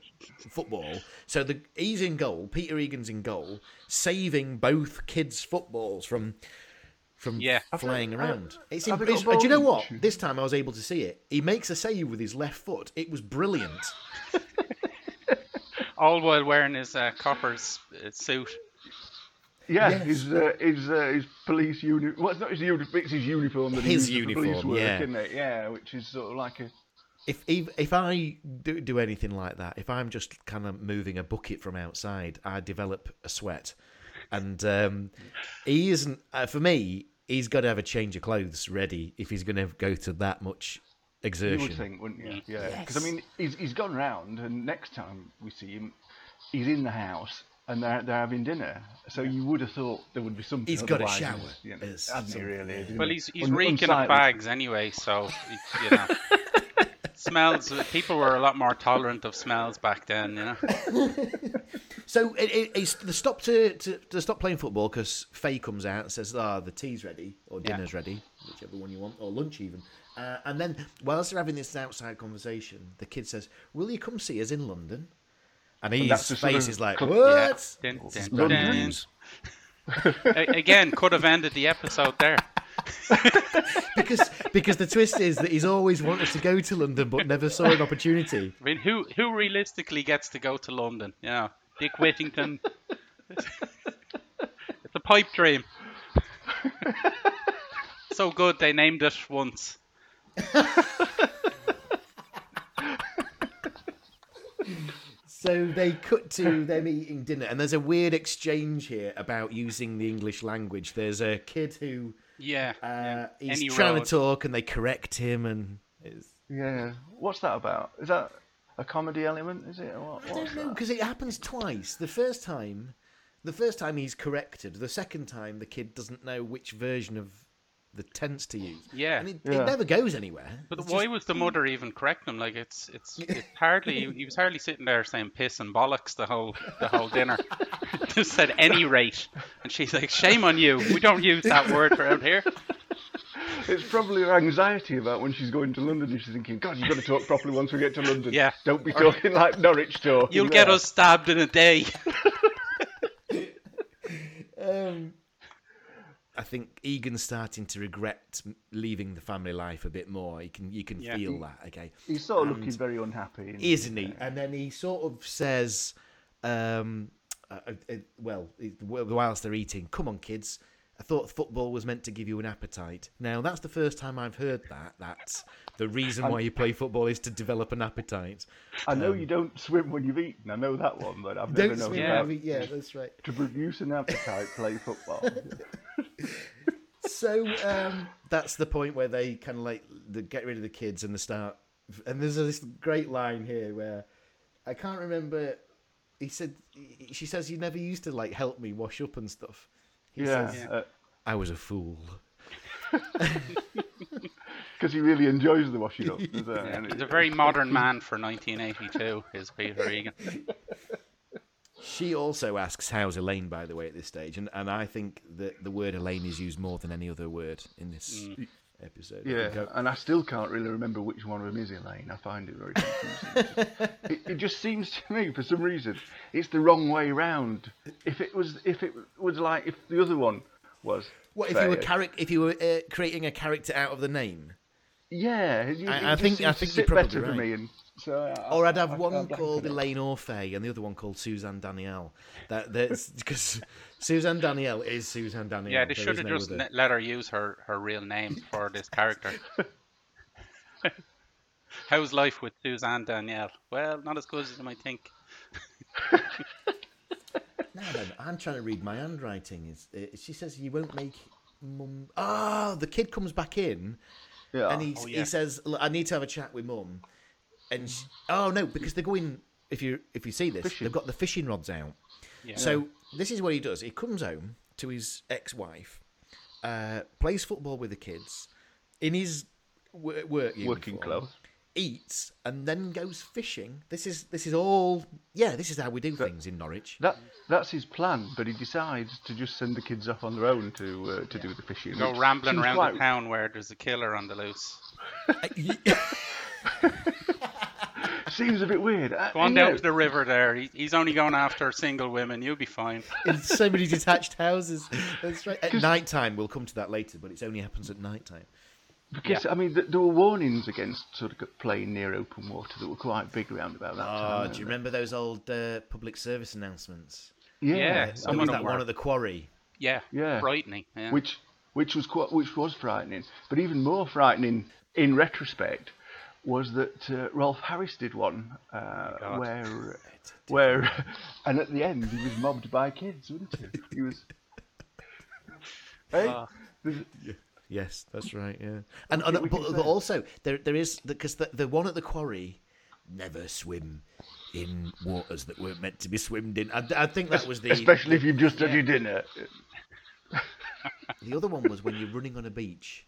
football. So the he's in goal, Peter Egan's in goal, saving both kids' footballs from from Yeah. flying around. It's, have in, they got it's do you know what? This time I was able to see it. He makes a save with his left foot. It was brilliant. All while wearing his uh, coppers uh, suit. Yeah, Yes. his uh, his uh, his police uniform. Well, it's not his uniform. It's his uniform that he His uses for police uniform, work, yeah. isn't it? Yeah, which is sort of like a. If if, if I do, do anything like that, if I'm just kind of moving a bucket from outside, I develop a sweat. And um, he isn't. Uh, for me, he's got to have a change of clothes ready if he's going to go to that much You would think, wouldn't you? Yeah, Yes. because I mean, he's he's gone round, and next time we see him, he's in the house. And they're, they're having dinner, so you would have thought there would be something. He's got a shower, he's, You know, It's hasn't he really? yeah. Well, he's he's Un- reeking of bags anyway, so you know. smells. People were a lot more tolerant of smells back then, you know. So it, it, it's the stop to, to, to stop playing football because Faye comes out and says, "Ah, the tea's ready or Yeah. dinner's ready, whichever one you want, or lunch even." Uh, and then whilst they're having this outside conversation, the kid says, "Will you come see us in London?" And his that's the sort face of is like, "What?" Yeah. Dun, dun, London dun. news. A- Again, could have ended the episode there. because because the twist is that he's always wanted to go to London but never saw an opportunity. I mean, who who realistically gets to go to London? You know, Dick Whittington. it's a pipe dream. so good they named it once. So they cut to them eating dinner, and there's a weird exchange here about using the English language. There's a kid who Yeah. uh, yeah. he's Any trying road. to talk, and they correct him, and it's, Yeah. What's that about? Is that a comedy element? Is it? Or what, I don't know because it happens twice. The first time, the first time he's corrected. The second time, the kid doesn't know which version of the tense to use. Yeah. and it, Yeah. it never goes anywhere. But It's why just- was the mother even correcting him? Like it's it's it's hardly he was hardly sitting there saying piss and bollocks the whole the whole dinner. Just said any rate, and she's like, "Shame on you. We don't use that word around here." It's probably her anxiety about when she's going to London and she's thinking, God, you've got to talk properly once we get to London. Yeah. Don't be talking like Norwich talk. You'll get us stabbed in a day. Um, I think Egan's starting to regret leaving the family life a bit more. You can you can Yeah. feel that. Okay, He's sort of And- looking very unhappy. isn't he? And then he sort of says, um, uh, uh, uh, "Well, whilst they're eating, come on, kids." I thought football was meant to give you an appetite. Now that's the first time I've heard that. That's the reason why you play football is to develop an appetite. I know you don't swim when you've eaten. I know that one, but I've never known swim, about yeah, that's right. to produce an appetite, play football. So um, that's the point where they kind of like the, get rid of the kids and the start. And there's this great line here where I can't remember. He said she says you never used to like help me wash up and stuff. He yeah, says because I was a fool. Because he really enjoys the washing up. Yeah, he's a very modern man for 1982. Is Peter Egan? She also asks how's Elaine by the way at this stage, and and I think that the word Elaine is used more than any other word in this episode. Yeah, I- and I still can't really remember which one of them is Elaine. I find it very confusing. it, it just seems to me, for some reason, it's the wrong way round. If it was, if it was like, if the other one was. What if you were say, charac- if you were uh, creating a character out of the name? Yeah, it, it I- I just think- I seems to think sit you're probably better for me. And so, I- Or I'd have I- one I'd called. Elaine Orfeh and the other one called Suzanne Danielle. That that's because Suzanne Danielle is Suzanne Danielle. Yeah, they There should have no just other. let her use her, her real name for this character. How's life with Suzanne Danielle? Well, not as good as you might think. Now then, I'm trying to read my handwriting. Is uh, she says you won't make mum? Ah, the kid comes back in Yeah. and he Oh, yeah. he says, "Look, "I need to have a chat with mum." And she, oh no, because they're going. If you if you see this, Fishing. they've got the fishing rods out. Yeah. So this is what he does. He comes home to his ex-wife, uh, plays football with the kids in his w- work Working uniform, clothes. eats, and then goes fishing. This is this is all. Yeah, this is how we do things in Norwich. That that's his plan, but he decides to just send the kids off on their own to uh, to do the fishing. Go rambling around quite- the town where there's a killer on the loose. Seems a bit weird. Uh, Go on down know, to the river there. He, he's only going after single women. You'll be fine. in so many detached houses. That's right. At night time, we'll come to that later, but it only happens at night time. Because I mean, th- there were warnings against sort of playing near open water that were quite big around about that time. Oh, weren't do you they? remember those old uh, public service announcements? Yeah, Yeah, Or was of that them one were. at the quarry? Yeah. Yeah. Frightening. Yeah. which which was quite, which was frightening. But even more frightening in retrospect was that uh, Rolf Harris did one uh, God. where where and at the end he was mobbed by kids, wasn't he? He was. Hey, there's- Yes, that's right. Yeah, and, and but, but also there there is because the, the one at the quarry never swim in waters that weren't meant to be swimmed in. I, I think that was the especially if you've just had your dinner. the other one was when you're running on a beach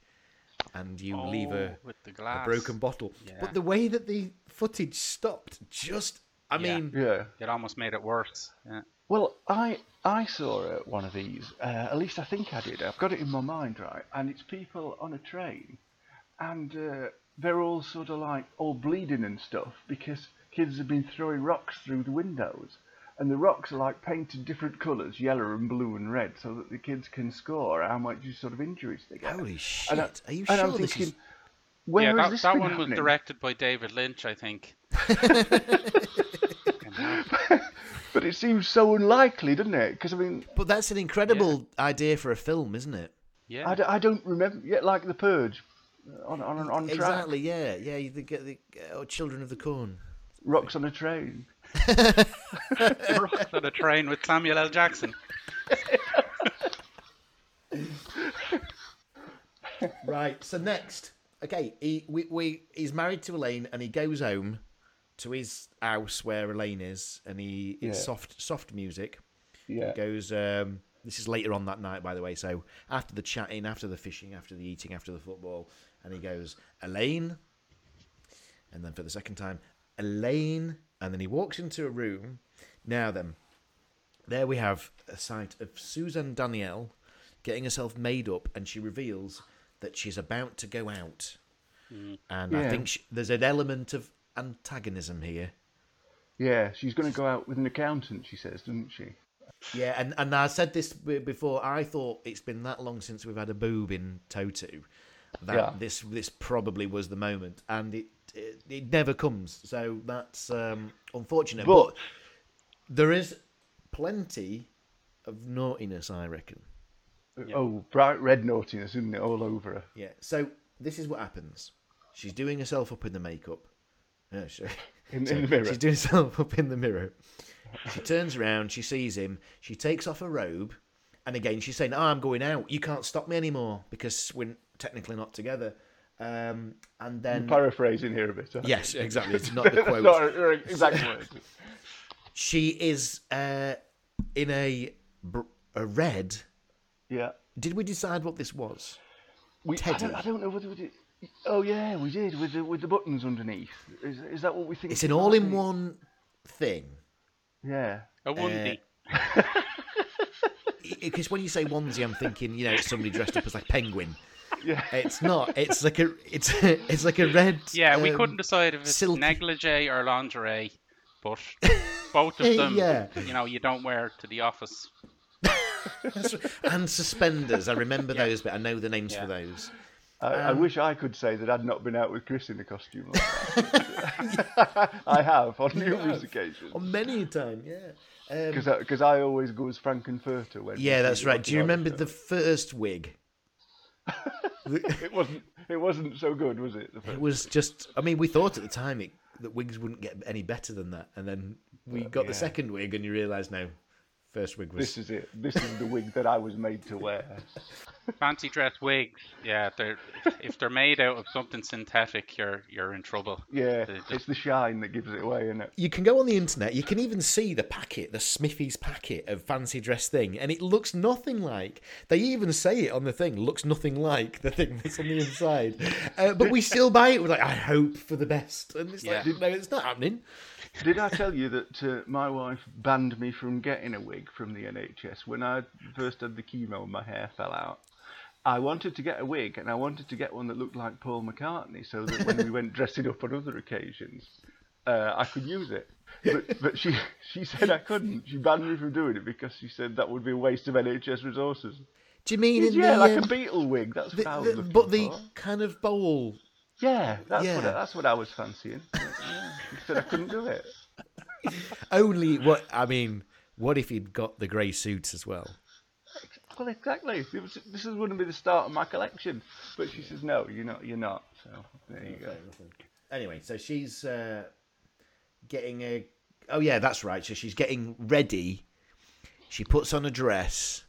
and you leave a, Oh, with the a broken bottle. Yeah. But the way that the footage stopped, just I Yeah. mean, Yeah. It almost made it worse. Yeah. Well, I I saw uh, one of these. Uh, at least I think I did. I've got it in my mind, right? And it's people on a train, and uh, they're all sort of like all bleeding and stuff because kids have been throwing rocks through the windows, and the rocks are like painted different colours, yellow and blue and red, so that the kids can score how much sort of injuries they get. holy shit! And I- Are you and sure I'm this thinking, is? where yeah, has that, this that been one was directed by David Lynch, I think. But it seems so unlikely, doesn't it? Because I mean, But that's an incredible idea for a film, isn't it? Yeah. I, d- I don't remember yet, like the Purge, uh, on on on track. Exactly. Yeah. Yeah. You get the oh, Children of the Corn. Rocks on a train. Rocks on a train with Samuel L. Jackson. Right. So next, okay, he we, we he's married to Elaine, and he goes home to his house where Elaine is, and he it's Yeah. soft soft music. Yeah. Goes, um, this is later on that night, by the way. So after the chatting, after the fishing, after the eating, after the football, and he goes, Elaine. And then for the second time, Elaine. And then he walks into a room. Now then, there we have a sight of Susan Danielle getting herself made up, and she reveals that she's about to go out. Mm. And I think she, there's an element of antagonism here. Yeah, she's going to go out with an accountant. She says, doesn't she? Yeah, and, and I said this before. I thought it's been that long since we've had a boob in Toto that Yeah. this this probably was the moment, and it it, it never comes. So that's um, unfortunate. But, But- there is plenty of naughtiness, I reckon. Oh, bright red naughtiness, isn't it, all over her? Yeah. So this is what happens. She's doing herself up in the makeup. Yeah, she, In, so in the mirror. She's doing herself up in the mirror. She turns around, she sees him, she takes off her robe, and again she's saying, "Oh, I'm going out. You can't stop me anymore because we're technically not together." Um, and then Paraphrasing here a bit. aren't yes, exactly. It's not the you? quote. Not her exact words. She is uh, in a a red. Yeah. Did we decide what this was? We, I, Teddy. don't, I don't know whether we did. Oh yeah, we did with the with the buttons underneath. Is is that what we think? It's an it all-in-one thing. be? Yeah. A onesie. Because when you say onesie, I'm thinking, you know, somebody dressed up as like penguin. Yeah. It's not. It's like a. It's it's like a red. yeah, we um, couldn't decide if it's silky- negligee or lingerie, but both of them, Yeah. you know, you don't wear to the office. And suspenders. I remember Yeah. those, but I know the names Yeah. for those. I, I Um, wish I could say that I'd not been out with Chris in a costume like that. I have on numerous occasions. On many a time, yeah. Um, Because because I, always go as Frank-N-Furter when. yeah, that's right. Do you remember Show. the first wig? It wasn't. It wasn't so good, was it? The? It was just. I mean, we thought at the time it, that wigs wouldn't get any better than that, and then we got the second wig, and you realise now, first wig was. This is it. This is the wig that I was made to wear. Fancy dress wigs, yeah, they're if they're made out of something synthetic, you're you're in trouble. Yeah, just- it's the shine that gives it away, isn't it? you can go on the internet. You can even see the packet, the Smiffys packet of fancy dress thing, and it looks nothing like. They even say it on the thing. Looks nothing like the thing that's on the inside. Uh, but we still buy it. We're like, I hope for the best, and it's like, no, it's not happening. Did I tell you that uh, my wife banned me from getting a wig from the NHS when I first had the chemo and my hair fell out? I wanted to get a wig and I wanted to get one that looked like Paul McCartney so that when we went dressing up on other occasions, uh, I could use it. But, but she she said I couldn't. She banned me from doing it because she said that would be a waste of NHS resources. Do you mean in Yeah, the, like um, a beetle wig. That's the- what I was the- but the kind of bowl? Yeah, that's what I, Yeah. that's what I was fancying. Yeah. She said I couldn't do it. Only what I mean. What if he'd got the grey suits as well? Well, exactly. It was, this is going to be the start of my collection. But she says, no, you're not. You're not. So there you go. Anyway, so she's uh, getting a. Oh yeah, that's right. So she's getting ready. She puts on a dress,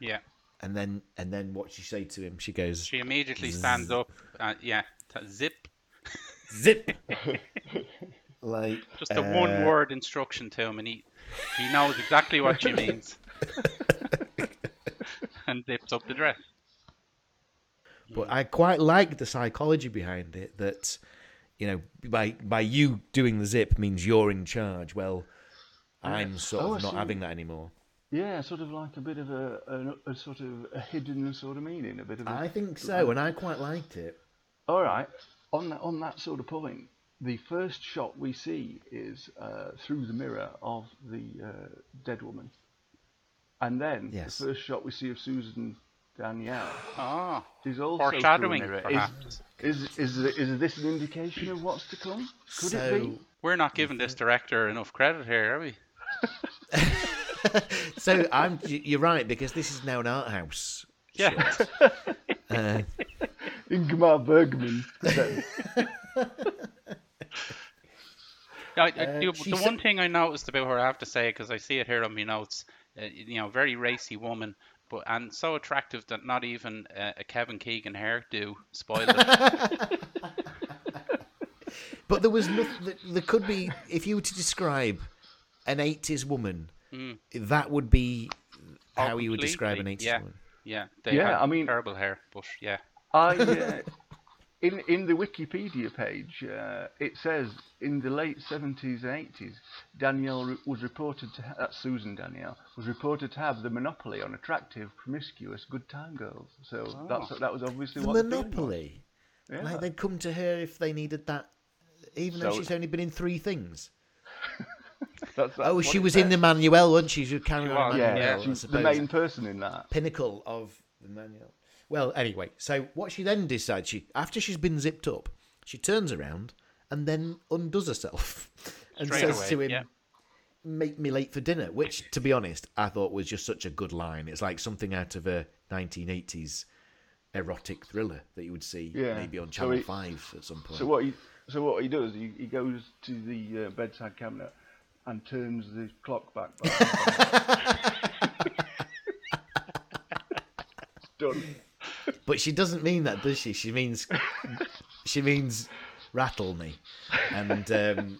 Yeah, and then and then what she say to him? She goes, she immediately stands up. Uh, yeah, zip. "Zip." like Just a uh, one word instruction to him, and he he knows exactly what she means. and zips up the dress. But I quite like the psychology behind it. That you know, by by you doing the zip means you're in charge. Well, I'm sort Oh, of not having that anymore. Yeah, sort of like a bit of a, a, a sort of a hidden sort of meaning, a bit of. A, I think so, and I quite liked it. All right. On that on that sort of point, the first shot we see is uh, through the mirror of the uh, dead woman, and then Yes. the first shot we see of Susan Danielle Ah, is also foreshadowing, through perhaps. Is, is is is this an indication of what's to come? Could so, it be? We're not giving this director enough credit here, are we? so I'm. You're right because this is now an art house. Yeah. Uh, Ingmar Bergman. presents. I, I, Uh, the the sa- one thing I noticed about her, I have to say, because I see it here on my notes, uh, you know, very racy woman, but and so attractive that not even uh, a Kevin Keegan hairdo spoiled it. but there was nothing. There could be if you were to describe an '80s woman, Mm. that would be Oh, how you would describe an 80s yeah. woman. Yeah, they Yeah, had I mean- terrible hair, but yeah. I uh, in in the Wikipedia page, uh, it says in the late seventies and eighties, Danielle was reported to ha- that's Susan Danielle was reported to have the monopoly on attractive, promiscuous, good time girls. So that's that was obviously The what the feeling was. Monopoly. Yeah. Like they'd come to her if they needed that, even though So- she's only been in three things. That's, that's Oh, she was said. in Emmannuelle, wasn't she? She was carrying She on was, yeah, Emmannuelle, I she's the main person in that. pinnacle of the manual. Well, anyway, so what she then decides, she after she's been zipped up, she turns around and then undoes herself and Straight says away, to him, yeah. "Make me late for dinner." Which, to be honest, I thought was just such a good line. It's like something out of a 1980s erotic thriller that you would see Yeah. maybe on So Channel he- Five at some point. So what he so what he does, he, he goes to the uh, bedside cabinet and turns the clock back. by- it's done. But she doesn't mean that, does she? She means she means rattle me, and um,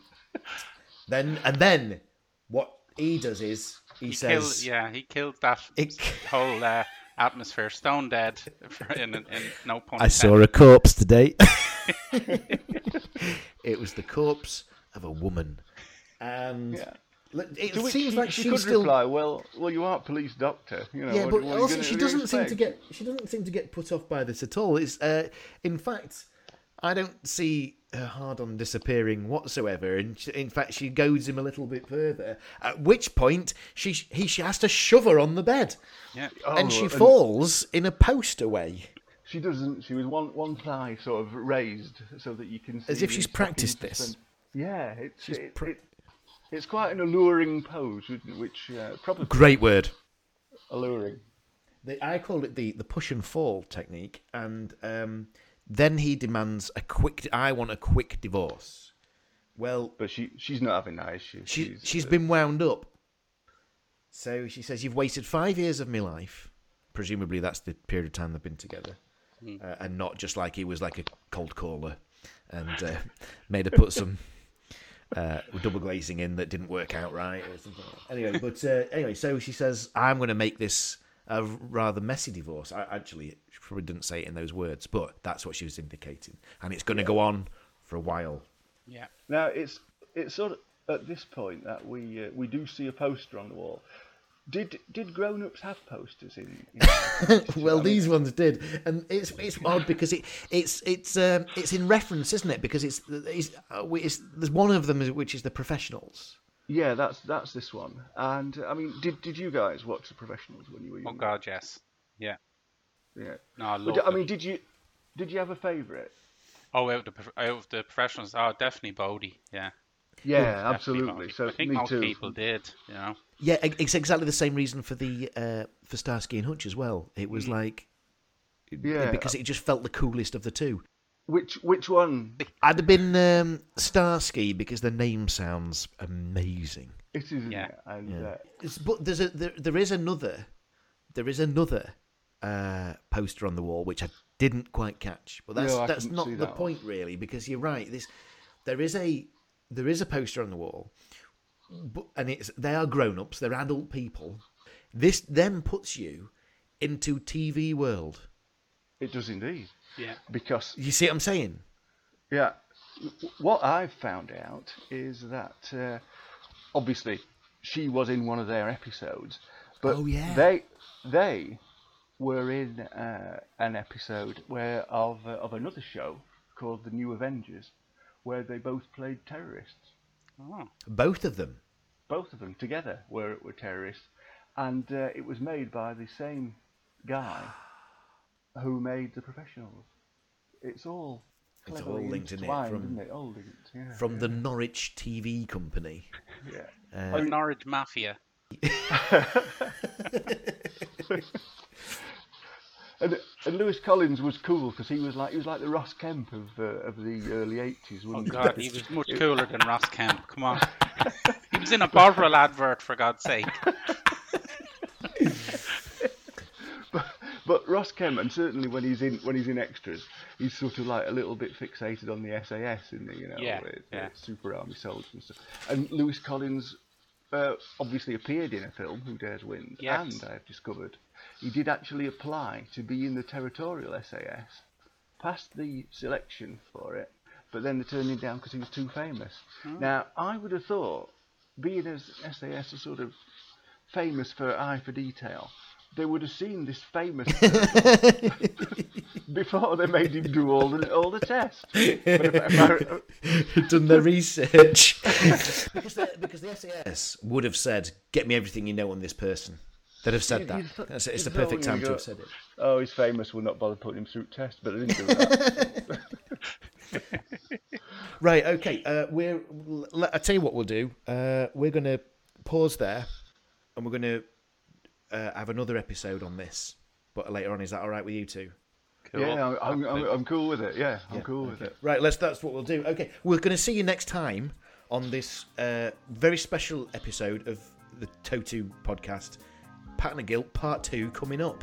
then and then what he does is he, He says, killed, yeah, he killed that It- whole uh, atmosphere, stone dead. For, in, in no pun "I saw a corpse today." it was the corpse of a woman, and Yeah. Look, it To seems she, like she she's could still. reply, "Well, well, you aren't police doctor, you know." yeah, what- but what also gonna- she what do you doesn't seem to get she doesn't seem to get put off by this at all. It's uh, in fact, I don't see her hard on disappearing whatsoever, and she, in fact, she goads him a little bit further. At which point, she he she has to shove her on the bed, Yeah. Oh, and she and falls in a poster way. She doesn't. She was one one thigh sort of raised so that you can see. As if she's practiced this. Yeah, it's She's it, pra- it, it's quite an alluring pose, isn't it? which uh, probably Great word. alluring. The, I call it the, the push and fall technique, and um, then he demands a quick. I want a quick divorce. Well, But she she's not having that, is she? she She's, she's uh, been wound up. So she says, "You've wasted five years of my life. Presumably, that's the period of time they've been together, uh, and not just like he was like a cold caller and uh, made her put some." Uh, double glazing in that didn't work out right or something. Anyway, but uh, anyway, so she says, "I'm going to make this a rather messy divorce." I actually she probably didn't say it in those words, but that's what she was indicating, and it's going to go on for a while. Yeah. Now it's it's sort of at this point that we uh, we do see a poster on the wall. Did did grown ups have posters in? in well, these ones did, and it's it's odd because it it's it's um, it's in reference, isn't it? Because it's it's, uh, it's there's one of them which is the professionals. yeah, that's that's this one. And uh, I mean, did did you guys watch the professionals when you were? Oh Young? God, yes. Yeah. Yeah. No, I But, love I mean, did you did you have a favourite? Oh, out of the out of the professionals, oh, definitely Bodie. Yeah. Yeah, definitely absolutely. So I think me most too. people did. You know. Yeah, it's exactly the same reason for the uh, for Starsky and Hutch as well. It was like Yeah. because it just felt the coolest of the two. Which which one? I'd have been um, Starsky because the name sounds amazing. It Yeah. it? And Yeah. uh, It's, but there's a there, there is another there is another uh, poster on the wall which I didn't quite catch. But that's No, that's couldn't the that one. point really because you're right. This there is a there is a poster on the wall, but, and it's they are grown ups. They're adult people. This then puts you into TV world. it does indeed. Yeah. Because You see what I'm saying? yeah, what I've found out is that uh, obviously she was in one of their episodes, but Oh, yeah. they they were in uh, an episode where of uh, of another show called The New Avengers, where they both played terrorists. Oh. Both of them. Both of them together were were terrorists, and uh, it was made by the same guy who made the professionals. It's all It's all linked, isn't it, from- it? All linked, yeah. From the Norwich TV company. yeah. Uh, The Norwich Mafia. And, and Lewis Collins was cool because he was like he was like the Ross Kemp of uh, of the early eighties. Oh God, he was much cooler than Ross Kemp. Come on. he was in a Bovril advert, for God's sake. But Ross Kemp, and certainly when he's in when he's in extras, he's sort of like a little bit fixated on the SAS, isn't he? You know, Yeah, with, yeah. uh, Super Army soldiers and stuff. And Lewis Collins uh, obviously appeared in a film, Who Dares Wins, Yes. and I have discovered he did actually apply to be in the territorial SAS, passed the selection for it, but then they turned him down because he was too famous. Hmm. Now, I would have thought, being as SAS are sort of famous for eye for detail, they would have seen this famous before they made him do all the all the tests. But if- if done their research because, the, because the SAS would have said, "Get me everything you know on this person." They'd have said Yeah, that. you'd th- That's it. It's the perfect you time to have said it. Oh, he's famous. We'll not bother putting him through tests, but they didn't do that. Right. Okay. Uh, we're. l- I tell you what we'll do. Uh, we're going to pause there, and we're going to uh, have another episode on this. But later on, is that all right with you two? Cool. yeah, I'm, I'm, I'm, I'm cool with it. Yeah, I'm Yeah, cool with it. Right. Let's. That's what we'll do. Okay. We're going to see you next time on this uh, very special episode of the Totu podcast. Pattern of Guilt Part 2 coming up.